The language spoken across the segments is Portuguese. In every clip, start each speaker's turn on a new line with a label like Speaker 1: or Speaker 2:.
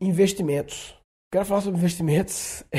Speaker 1: investimentos. Quero falar sobre investimentos.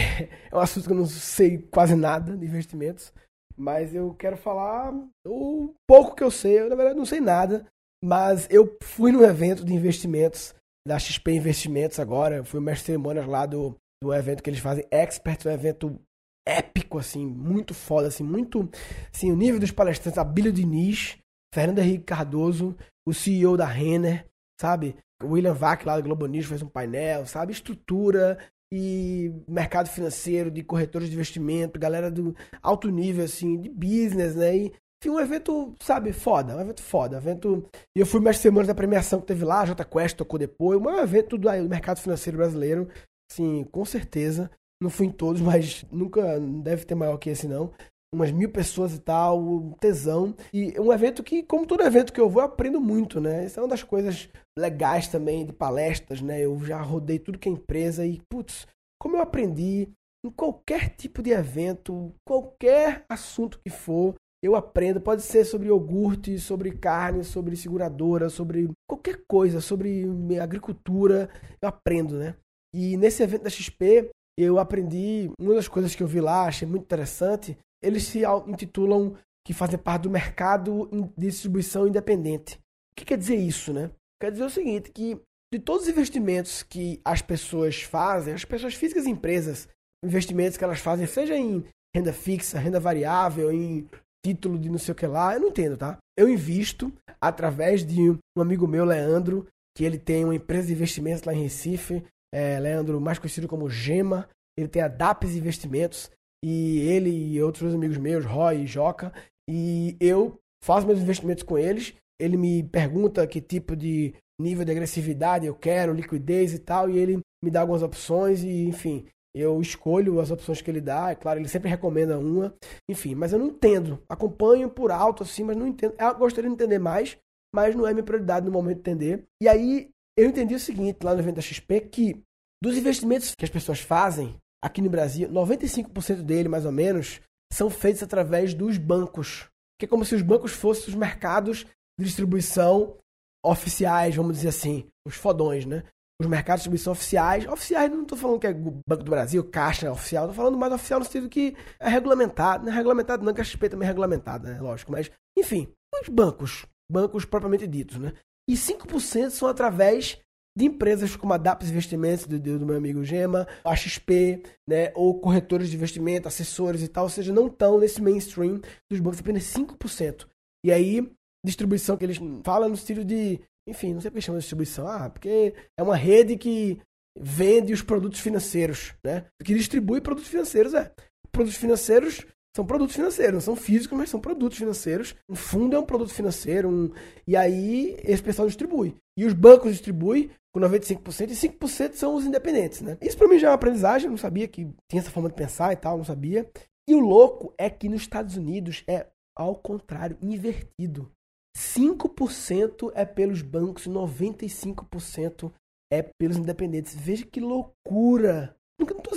Speaker 1: É um assunto que eu não sei quase nada de investimentos, mas eu quero falar o pouco que eu sei. Eu, na verdade, não sei nada, mas eu fui no evento de investimentos da XP Investimentos agora. Eu fui o mestre de cerimônias lá do, do evento que eles fazem, Expert, um evento épico, assim, muito foda, assim, muito. Assim, o nível dos palestrantes, Abílio Diniz, Fernando Henrique Cardoso, o CEO da Renner, sabe? O William Vac lá do Globo News fez um painel, sabe? Estrutura e mercado financeiro, de corretores de investimento, galera do alto nível, assim, de business, né? E, um evento, sabe, foda, um evento foda. Um evento... E eu fui mais semanas da premiação que teve lá, a J Quest tocou depois, um evento do, do mercado financeiro brasileiro, sim, com certeza. Não fui em todos, mas nunca deve ter maior que esse, não umas mil pessoas e tal, um tesão. E um evento que, como todo evento que eu vou, eu aprendo muito, né? Isso é uma das coisas legais também de palestras, né? Eu já rodei tudo que é empresa e, putz, como eu aprendi em qualquer tipo de evento, qualquer assunto que for, eu aprendo. Pode ser sobre iogurte, sobre carne, sobre seguradora, sobre qualquer coisa, sobre agricultura, eu aprendo, né? E nesse evento da XP, eu aprendi, uma das coisas que eu vi lá, achei muito interessante, eles se intitulam que fazem parte do mercado de distribuição independente. O que quer dizer isso, né? Quer dizer o seguinte, que de todos os investimentos que as pessoas fazem, as pessoas físicas e empresas, investimentos que elas fazem, seja em renda fixa, renda variável, em título de não sei o que lá, eu não entendo, tá? Eu invisto através de um amigo meu, Leandro, que ele tem uma empresa de investimentos lá em Recife, é, Leandro, mais conhecido como Gema, ele tem a DAPS Investimentos, e ele e outros amigos meus, Roy e Joca, e eu faço meus investimentos com eles. Ele me pergunta que tipo de nível de agressividade eu quero, liquidez e tal, e ele me dá algumas opções e, enfim, eu escolho as opções que ele dá. É claro, ele sempre recomenda uma, enfim, mas eu não entendo. Acompanho por alto assim, mas não entendo. Eu gostaria de entender mais, mas não é minha prioridade no momento de entender. E aí eu entendi o seguinte lá no evento da XP que dos investimentos que as pessoas fazem, aqui no Brasil, 95% dele, mais ou menos, são feitos através dos bancos. Que é como se os bancos fossem os mercados de distribuição oficiais, vamos dizer assim, os fodões, né? Os mercados de distribuição oficiais. Oficiais, não estou falando que é Banco do Brasil, Caixa é oficial, estou falando mais oficial no sentido que é regulamentado. Não é regulamentado, não, que a XP também é regulamentada, né? Lógico. Mas, enfim, os bancos. Bancos propriamente ditos, né? E 5% são através de empresas como a DAPS Investimentos, do, do meu amigo Gema, a XP, né, ou corretores de investimento, assessores e tal, ou seja, não estão nesse mainstream dos bancos, apenas 5%. E aí, distribuição que eles falam no estilo de, enfim, não sei porque chama de distribuição, ah, porque é uma rede que vende os produtos financeiros, né, que distribui produtos financeiros, é. Produtos financeiros são produtos financeiros, não são físicos, mas são produtos financeiros. Um fundo é um produto financeiro, um... e aí esse pessoal distribui. E os bancos distribuem com 95% e 5% são os independentes, né? Isso para mim já é uma aprendizagem, não sabia que tinha essa forma de pensar e tal, não sabia. E o louco é que nos Estados Unidos é ao contrário, invertido. 5% é pelos bancos e 95% é pelos independentes. Veja que loucura!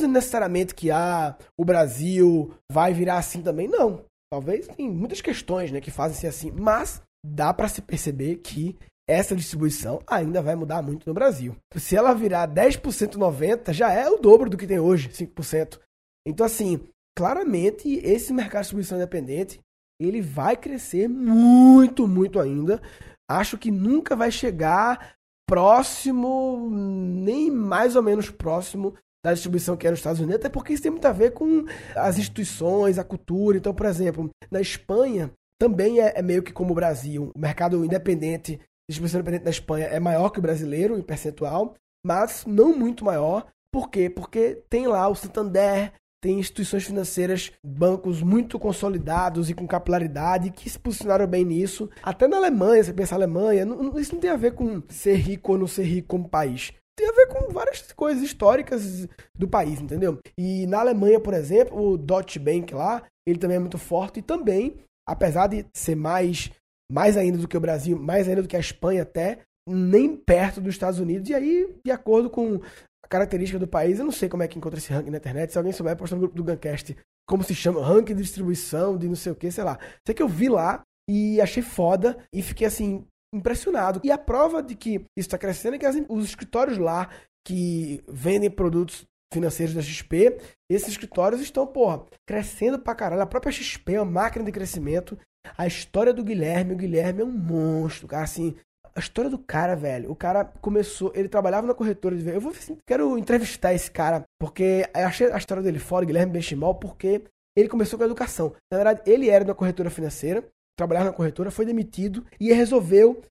Speaker 1: Dizendo necessariamente que ah, o Brasil vai virar assim também, não. Talvez tem muitas questões né, que fazem ser assim, mas dá para se perceber que essa distribuição ainda vai mudar muito no Brasil. Se ela virar 10% 90%, já é o dobro do que tem hoje, 5%. Então, assim, claramente esse mercado de distribuição independente, ele vai crescer muito, muito ainda. Acho que nunca vai chegar próximo, nem mais ou menos próximo da distribuição que é nos Estados Unidos, até porque isso tem muito a ver com as instituições, a cultura. Então, por exemplo, na Espanha também é, é meio que como o Brasil, o mercado independente distribuição independente da Espanha é maior que o brasileiro em percentual, mas não muito maior. Por quê? Porque tem lá o Santander, tem instituições financeiras, bancos muito consolidados e com capilaridade que se posicionaram bem nisso. Até na Alemanha, você pensa Alemanha, não, isso não tem a ver com ser rico ou não ser rico como país. Tem a ver com várias coisas históricas do país, entendeu? E na Alemanha, por exemplo, o Deutsche Bank lá, ele também é muito forte e também, apesar de ser mais mais ainda do que o Brasil, mais ainda do que a Espanha até, nem perto dos Estados Unidos. E aí, de acordo com a característica do país, eu não sei como é que encontra esse ranking na internet. Se alguém souber, posta no grupo do Guncast como se chama, ranking de distribuição de não sei o que, sei lá. Sei que eu vi lá e achei foda e fiquei assim, impressionado. E a prova de que isso está crescendo é que as, os escritórios lá que vendem produtos financeiros da XP. Esses escritórios estão, porra, crescendo pra caralho. A própria XP é uma máquina de crescimento. A história do Guilherme, o Guilherme é um monstro, cara, assim, a história do cara, velho. O cara começou, ele trabalhava na corretora de Eu vou assim, quero entrevistar esse cara, porque eu achei a história dele fora, Guilherme Benchimol, porque ele começou com a educação. Na verdade, ele era da corretora financeira, trabalhava na corretora, foi demitido e resolveu.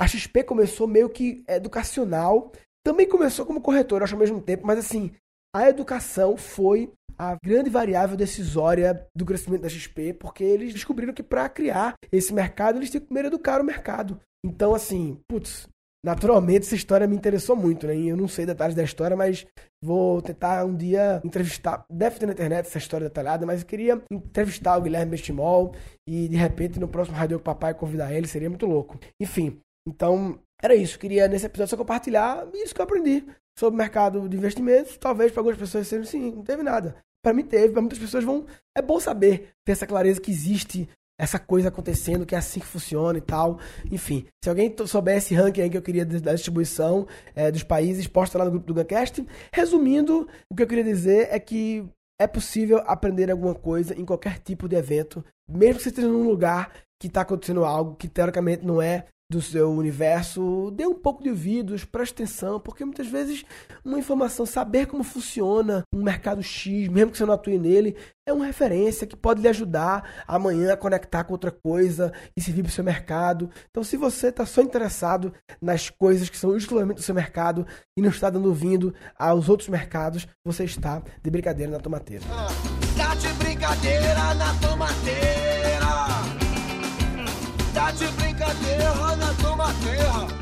Speaker 1: A XP começou meio que educacional, também começou como corretora, acho ao mesmo tempo, mas assim, a educação foi a grande variável decisória do crescimento da XP, porque eles descobriram que para criar esse mercado, eles tinham que primeiro educar o mercado. Então, assim, putz, naturalmente essa história me interessou muito, né? Eu não sei detalhes da história, mas vou tentar um dia entrevistar. Deve ter na internet essa história detalhada, mas eu queria entrevistar o Guilherme Bestimol e de repente no próximo Rádio Papai convidar ele, seria muito louco. Enfim, então era isso. Queria nesse episódio só compartilhar isso que eu aprendi sobre o mercado de investimentos. Talvez para algumas pessoas seja assim, não teve nada. Para mim teve, para muitas pessoas vão. É bom saber, ter essa clareza que existe essa coisa acontecendo, que é assim que funciona e tal. Enfim, se alguém souber esse ranking aí que eu queria da distribuição é, dos países, posta lá no grupo do Guncast. Resumindo, o que eu queria dizer é que é possível aprender alguma coisa em qualquer tipo de evento, mesmo que você esteja num lugar que está acontecendo algo que teoricamente não é do seu universo, dê um pouco de ouvidos, preste atenção, porque muitas vezes uma informação, saber como funciona um mercado X, mesmo que você não atue nele, é uma referência que pode lhe ajudar amanhã a conectar com outra coisa e servir para o seu mercado. Então, se você está só interessado nas coisas que são exclusivamente do seu mercado e não está dando ouvido aos outros mercados, você está de brincadeira na tomateira. Ah, tá de brincadeira na tomateira de brincadeira na tua terra.